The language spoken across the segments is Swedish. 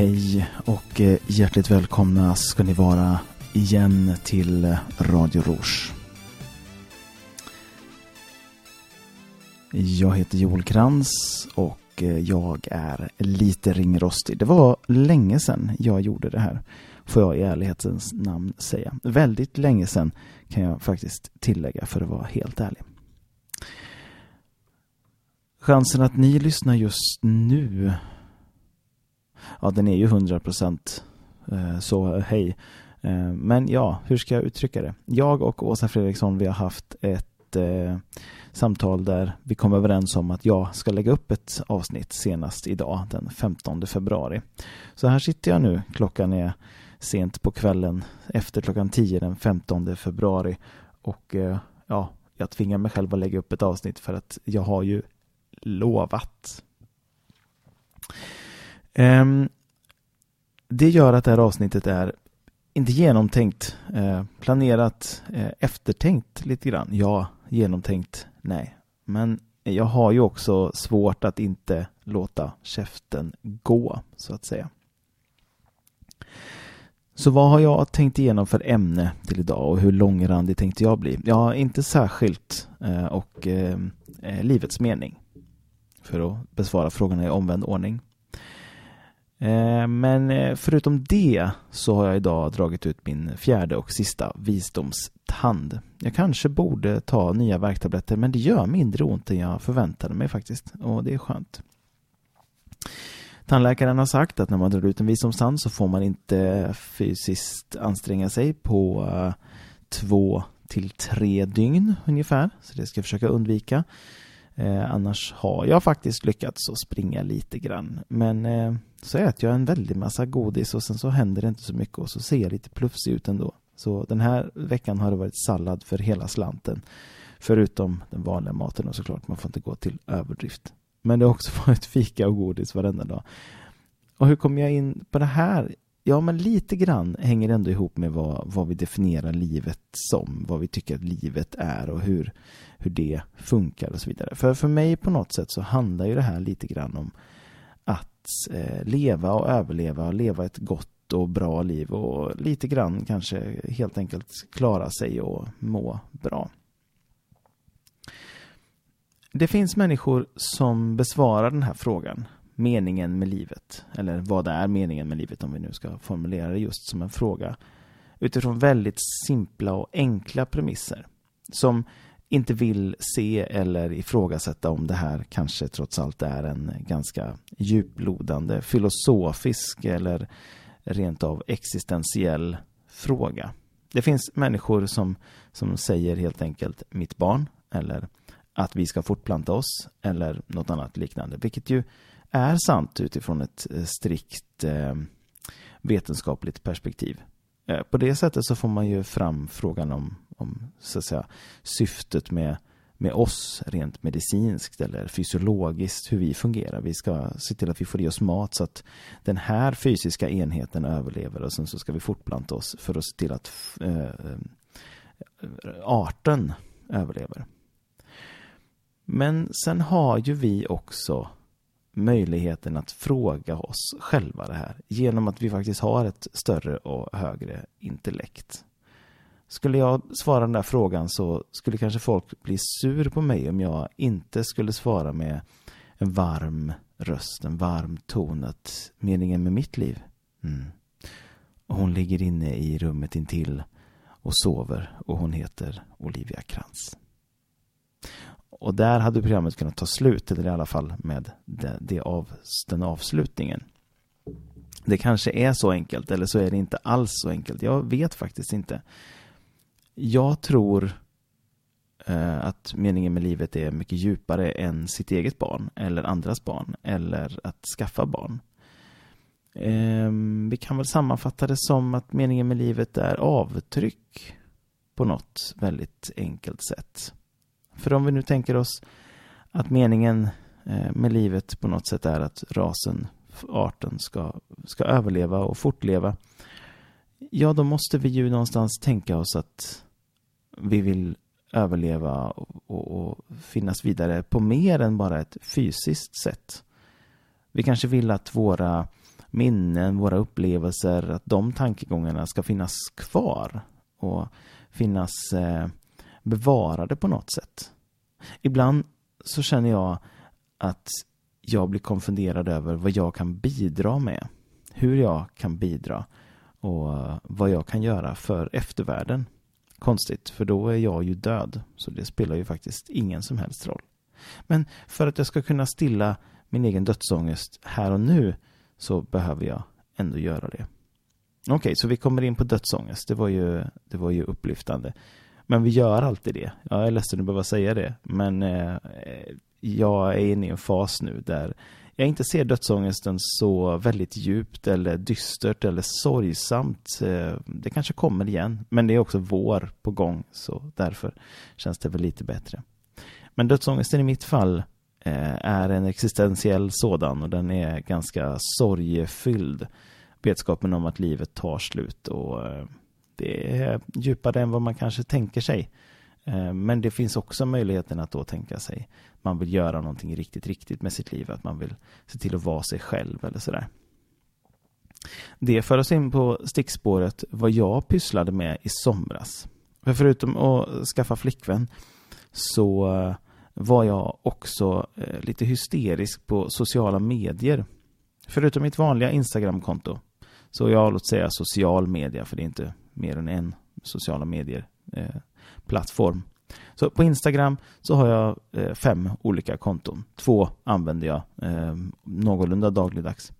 Hej och eh, hjärtligt välkomna ska ni vara igen till Radio Rouge. Jag heter Joel Krantz och eh, jag är lite ringrostig. Det var länge sedan jag gjorde det här, får jag i ärlighetens namn säga. Väldigt länge sedan kan jag faktiskt tillägga för att vara helt ärlig. Chansen att ni lyssnar just nu ja, den är ju 100 procent. Eh, så hej. Eh, men ja, hur ska jag uttrycka det? Jag och Åsa Fredriksson, vi har haft ett eh, samtal där vi kom överens om att jag ska lägga upp ett avsnitt senast idag, den 15 februari. Så här sitter jag nu, klockan är sent på kvällen efter klockan 10 den 15 februari och eh, ja, jag tvingar mig själv att lägga upp ett avsnitt för att jag har ju lovat. Um, det gör att det här avsnittet är inte genomtänkt, eh, planerat, eh, eftertänkt lite grann. Ja, genomtänkt, nej. Men jag har ju också svårt att inte låta käften gå, så att säga. Så vad har jag tänkt igenom för ämne till idag och hur långrandig tänkte jag bli? Ja, inte särskilt eh, och eh, eh livets mening. För att besvara frågorna i omvänd ordning. Eh, men eh, förutom det så har jag idag dragit ut min fjärde och sista visdomstand. Jag kanske borde ta nya värktabletter men det gör mindre ont än jag förväntade mig faktiskt och det är skönt. Tandläkaren har sagt att när man drar ut en visdomstand så får man inte fysiskt anstränga sig på eh, två till tre dygn ungefär. Så det ska jag försöka undvika. Eh, annars har jag faktiskt lyckats att springa lite grann. Men eh, så äter jag en väldig massa godis och sen så händer det inte så mycket och så ser jag lite plufsig ut ändå. Så den här veckan har det varit sallad för hela slanten. Förutom den vanliga maten och såklart, man får inte gå till överdrift. Men det har också varit fika och godis varenda dag. Och hur kom jag in på det här? Ja, men lite grann hänger det ändå ihop med vad, vad vi definierar livet som, vad vi tycker att livet är och hur, hur det funkar och så vidare. För för mig på något sätt så handlar ju det här lite grann om att eh, leva och överleva och leva ett gott och bra liv och lite grann kanske helt enkelt klara sig och må bra. Det finns människor som besvarar den här frågan, meningen med livet, eller vad är meningen med livet om vi nu ska formulera det just som en fråga, utifrån väldigt simpla och enkla premisser. Som inte vill se eller ifrågasätta om det här kanske trots allt är en ganska djuplodande filosofisk eller rent av existentiell fråga. Det finns människor som, som säger helt enkelt mitt barn eller att vi ska fortplanta oss eller något annat liknande, vilket ju är sant utifrån ett eh, strikt eh, vetenskapligt perspektiv. Eh, på det sättet så får man ju fram frågan om, om så att säga, syftet med, med oss rent medicinskt eller fysiologiskt, hur vi fungerar. Vi ska se till att vi får i oss mat så att den här fysiska enheten överlever och sen så ska vi fortplanta oss för att se till att eh, arten överlever. Men sen har ju vi också möjligheten att fråga oss själva det här genom att vi faktiskt har ett större och högre intellekt. Skulle jag svara den där frågan så skulle kanske folk bli sur på mig om jag inte skulle svara med en varm röst, en varm ton att meningen med mitt liv. Mm. Och hon ligger inne i rummet intill och sover och hon heter Olivia Krantz. Och där hade programmet kunnat ta slut, eller i alla fall med det, det av, den avslutningen. Det kanske är så enkelt, eller så är det inte alls så enkelt. Jag vet faktiskt inte. Jag tror eh, att meningen med livet är mycket djupare än sitt eget barn, eller andras barn, eller att skaffa barn. Eh, vi kan väl sammanfatta det som att meningen med livet är avtryck på något väldigt enkelt sätt. För om vi nu tänker oss att meningen eh, med livet på något sätt är att rasen, arten ska, ska överleva och fortleva. Ja, då måste vi ju någonstans tänka oss att vi vill överleva och, och, och finnas vidare på mer än bara ett fysiskt sätt. Vi kanske vill att våra minnen, våra upplevelser, att de tankegångarna ska finnas kvar och finnas eh, bevarade på något sätt. Ibland så känner jag att jag blir konfunderad över vad jag kan bidra med. Hur jag kan bidra och vad jag kan göra för eftervärlden. Konstigt, för då är jag ju död, så det spelar ju faktiskt ingen som helst roll. Men för att jag ska kunna stilla min egen dödsångest här och nu så behöver jag ändå göra det. Okej, okay, så vi kommer in på dödsångest. Det var ju, det var ju upplyftande. Men vi gör alltid det. Jag är ledsen att behöva säga det. Men eh, jag är inne i en fas nu där jag inte ser dödsångesten så väldigt djupt eller dystert eller sorgsamt. Eh, det kanske kommer igen, men det är också vår på gång, så därför känns det väl lite bättre. Men dödsångesten i mitt fall eh, är en existentiell sådan och den är ganska sorgefylld. Vetskapen om att livet tar slut och eh, det är djupare än vad man kanske tänker sig. Eh, men det finns också möjligheten att då tänka sig man vill göra någonting riktigt, riktigt med sitt liv. Att man vill se till att vara sig själv eller sådär. Det för oss in på stickspåret vad jag pysslade med i somras. För förutom att skaffa flickvän så eh, var jag också eh, lite hysterisk på sociala medier. Förutom mitt vanliga Instagramkonto. Så jag låt säga social media, för det är inte mer än en sociala medier eh, plattform. Så på Instagram så har jag eh, fem olika konton. Två använder jag eh, någorlunda dagligdags.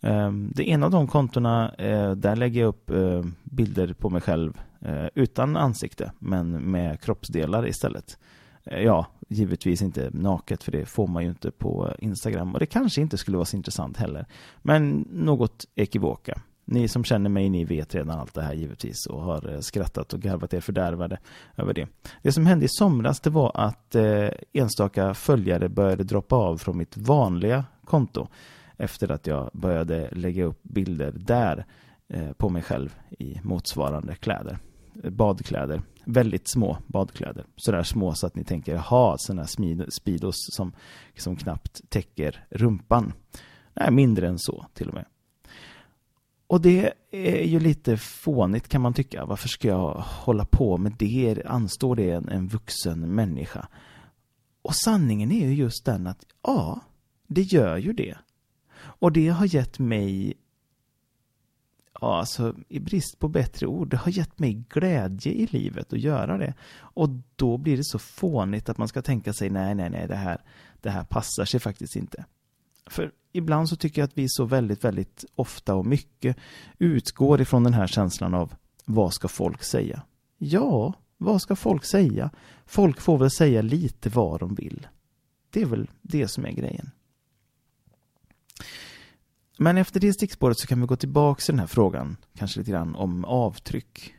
Eh, det ena av de kontona, eh, där lägger jag upp eh, bilder på mig själv eh, utan ansikte, men med kroppsdelar istället. Eh, ja, givetvis inte naket, för det får man ju inte på Instagram. Och det kanske inte skulle vara så intressant heller. Men något ekivoka. Ni som känner mig, ni vet redan allt det här givetvis och har eh, skrattat och garvat er fördärvade över det. Det som hände i somras det var att eh, enstaka följare började droppa av från mitt vanliga konto efter att jag började lägga upp bilder där eh, på mig själv i motsvarande kläder. Eh, badkläder. Väldigt små badkläder. Sådär små så att ni tänker, ha sådana här speedos som, som knappt täcker rumpan. Nej, mindre än så till och med. Och det är ju lite fånigt kan man tycka. Varför ska jag hålla på med det? Anstår det en, en vuxen människa? Och sanningen är ju just den att ja, det gör ju det. Och det har gett mig, ja alltså i brist på bättre ord, det har gett mig glädje i livet att göra det. Och då blir det så fånigt att man ska tänka sig nej, nej, nej, det här, det här passar sig faktiskt inte. För ibland så tycker jag att vi så väldigt, väldigt ofta och mycket utgår ifrån den här känslan av vad ska folk säga? Ja, vad ska folk säga? Folk får väl säga lite vad de vill. Det är väl det som är grejen. Men efter det stickspåret så kan vi gå tillbaka till den här frågan, kanske lite grann om avtryck.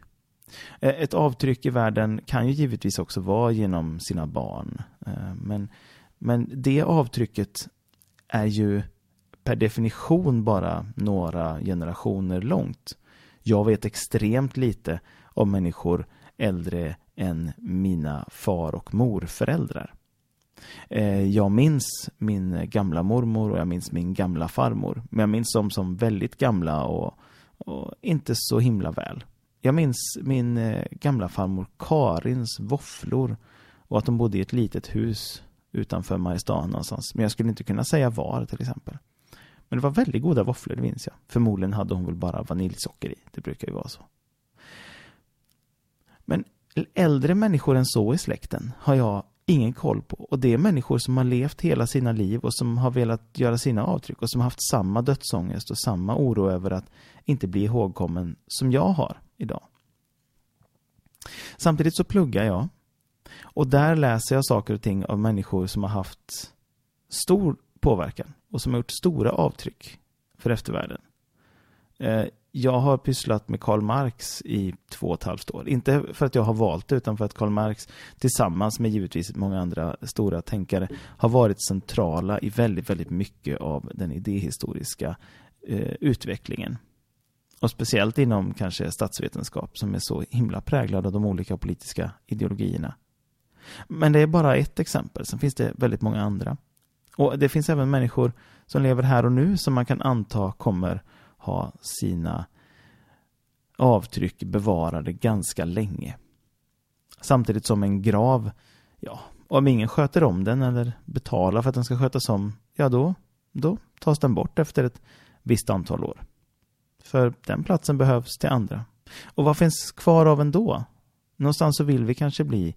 Eh, ett avtryck i världen kan ju givetvis också vara genom sina barn. Eh, men, men det avtrycket är ju per definition bara några generationer långt. Jag vet extremt lite om människor äldre än mina far och morföräldrar. Eh, jag minns min gamla mormor och jag minns min gamla farmor. Men jag minns dem som väldigt gamla och, och inte så himla väl. Jag minns min eh, gamla farmor Karins våfflor och att de bodde i ett litet hus utanför Mariestad någonstans. Men jag skulle inte kunna säga var till exempel. Men det var väldigt goda våfflor, det minns jag. Förmodligen hade hon väl bara vaniljsocker i. Det brukar ju vara så. Men äldre människor än så i släkten har jag ingen koll på. Och det är människor som har levt hela sina liv och som har velat göra sina avtryck och som har haft samma dödsångest och samma oro över att inte bli ihågkommen som jag har idag. Samtidigt så pluggar jag och där läser jag saker och ting av människor som har haft stor påverkan och som har gjort stora avtryck för eftervärlden. Eh, jag har pysslat med Karl Marx i två och ett halvt år. Inte för att jag har valt det, utan för att Karl Marx tillsammans med givetvis många andra stora tänkare har varit centrala i väldigt, väldigt mycket av den idéhistoriska eh, utvecklingen. Och speciellt inom kanske statsvetenskap som är så himla präglad av de olika politiska ideologierna. Men det är bara ett exempel, sen finns det väldigt många andra. Och det finns även människor som lever här och nu som man kan anta kommer ha sina avtryck bevarade ganska länge. Samtidigt som en grav, ja, om ingen sköter om den eller betalar för att den ska skötas om, ja då, då tas den bort efter ett visst antal år. För den platsen behövs till andra. Och vad finns kvar av ändå? Någonstans så vill vi kanske bli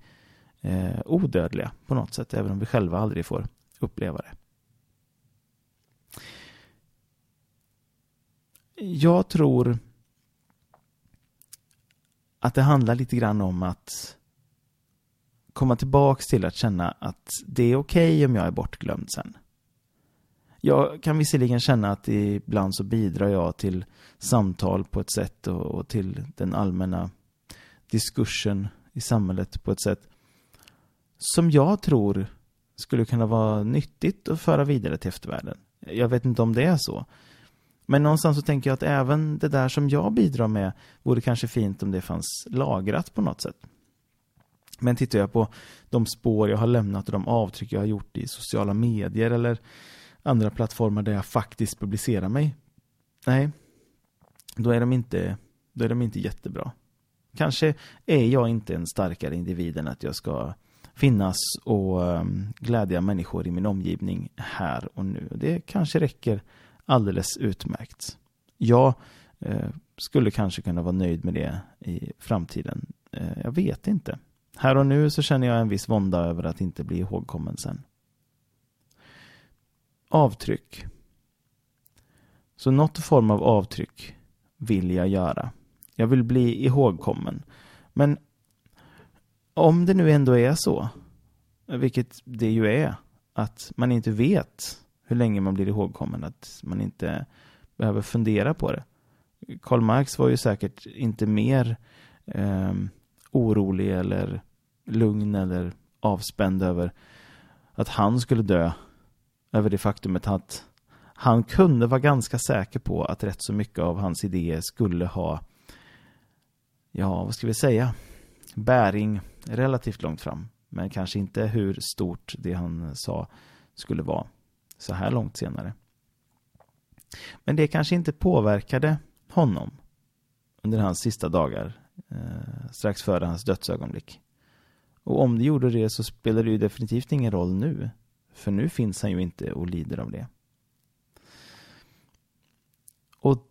eh, odödliga på något sätt, även om vi själva aldrig får uppleva det. Jag tror att det handlar lite grann om att komma tillbaks till att känna att det är okej okay om jag är bortglömd sen. Jag kan visserligen känna att ibland så bidrar jag till samtal på ett sätt och, och till den allmänna diskursen i samhället på ett sätt som jag tror skulle kunna vara nyttigt att föra vidare till eftervärlden. Jag vet inte om det är så. Men någonstans så tänker jag att även det där som jag bidrar med vore kanske fint om det fanns lagrat på något sätt. Men tittar jag på de spår jag har lämnat och de avtryck jag har gjort i sociala medier eller andra plattformar där jag faktiskt publicerar mig. Nej, då är de inte, då är de inte jättebra. Kanske är jag inte en starkare individ än att jag ska finnas och ehm, glädja människor i min omgivning här och nu. Det kanske räcker alldeles utmärkt. Jag eh, skulle kanske kunna vara nöjd med det i framtiden. Eh, jag vet inte. Här och nu så känner jag en viss vånda över att inte bli ihågkommen sen. Avtryck. Så något form av avtryck vill jag göra. Jag vill bli ihågkommen. Men om det nu ändå är så, vilket det ju är, att man inte vet hur länge man blir ihågkommen, att man inte behöver fundera på det. Karl Marx var ju säkert inte mer eh, orolig eller lugn eller avspänd över att han skulle dö över det faktumet att han kunde vara ganska säker på att rätt så mycket av hans idéer skulle ha, ja, vad ska vi säga, bäring relativt långt fram. Men kanske inte hur stort det han sa skulle vara så här långt senare. Men det kanske inte påverkade honom under hans sista dagar, eh, strax före hans dödsögonblick. Och om det gjorde det så spelar det ju definitivt ingen roll nu. För nu finns han ju inte och lider av det. Och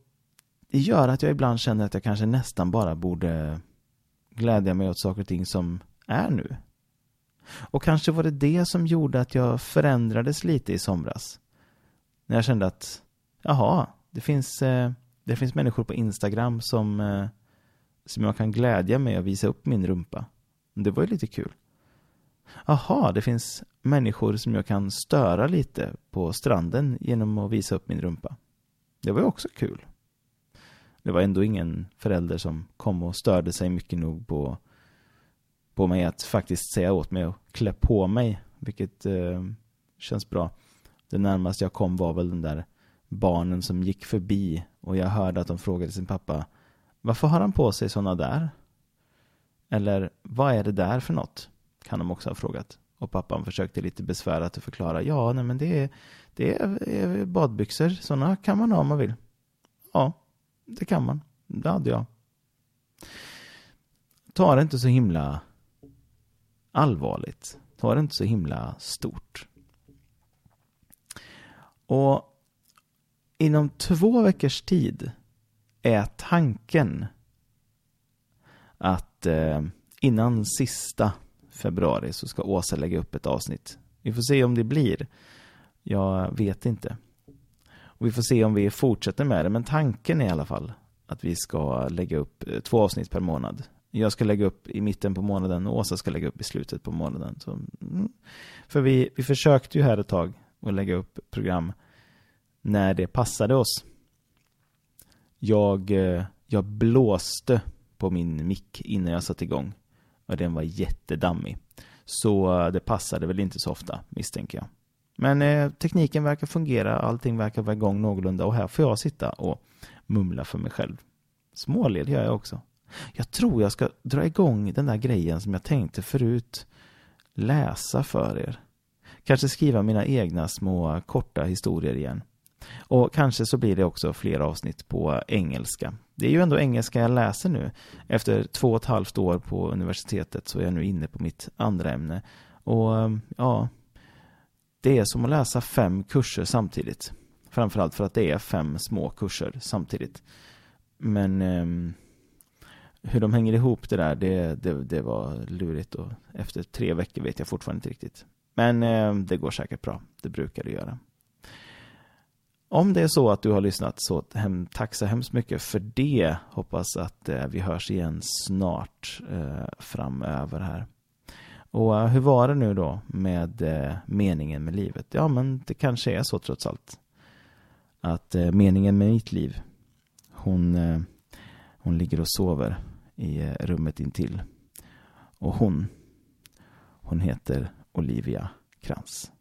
det gör att jag ibland känner att jag kanske nästan bara borde glädja mig åt saker och ting som är nu. Och kanske var det det som gjorde att jag förändrades lite i somras. När jag kände att, jaha, det finns, eh, det finns människor på Instagram som, eh, som jag kan glädja mig och visa upp min rumpa. Det var ju lite kul. Jaha, det finns människor som jag kan störa lite på stranden genom att visa upp min rumpa. Det var ju också kul. Det var ändå ingen förälder som kom och störde sig mycket nog på, på mig att faktiskt säga åt mig att klä på mig, vilket eh, känns bra. Det närmaste jag kom var väl den där barnen som gick förbi och jag hörde att de frågade sin pappa Varför har han på sig sådana där? Eller vad är det där för något? Kan de också ha frågat. Och pappan försökte lite besvärat att förklara. Ja, nej men det är, det är badbyxor. Sådana kan man ha om man vill. Ja, det kan man. Det hade jag. Ta det inte så himla allvarligt. Ta det inte så himla stort. Och inom två veckors tid är tanken att eh, innan sista februari så ska Åsa lägga upp ett avsnitt. Vi får se om det blir. Jag vet inte. Och vi får se om vi fortsätter med det, men tanken är i alla fall att vi ska lägga upp eh, två avsnitt per månad. Jag ska lägga upp i mitten på månaden och Åsa ska lägga upp i slutet på månaden. Så, mm. För vi, vi försökte ju här ett tag att lägga upp program när det passade oss. Jag, eh, jag blåste på min mick innan jag satte igång. Och den var jättedammig. Så eh, det passade väl inte så ofta, misstänker jag. Men eh, tekniken verkar fungera, allting verkar vara igång någorlunda och här får jag sitta och mumla för mig själv. Småled gör jag också. Jag tror jag ska dra igång den där grejen som jag tänkte förut. Läsa för er. Kanske skriva mina egna små korta historier igen. Och kanske så blir det också fler avsnitt på engelska. Det är ju ändå engelska jag läser nu. Efter två och ett halvt år på universitetet så är jag nu inne på mitt andra ämne. Och ja, det är som att läsa fem kurser samtidigt. Framförallt för att det är fem små kurser samtidigt. Men eh, hur de hänger ihop det där, det, det, det, var lurigt och efter tre veckor vet jag fortfarande inte riktigt. Men eh, det går säkert bra, det brukar det göra. Om det är så att du har lyssnat så hem, tack så hemskt mycket för det. Hoppas att eh, vi hörs igen snart eh, framöver här. Och eh, hur var det nu då med eh, meningen med livet? Ja, men det kanske är så trots allt. Att eh, meningen med mitt liv, hon, hon ligger och sover i rummet intill. Och hon, hon heter Olivia Krantz.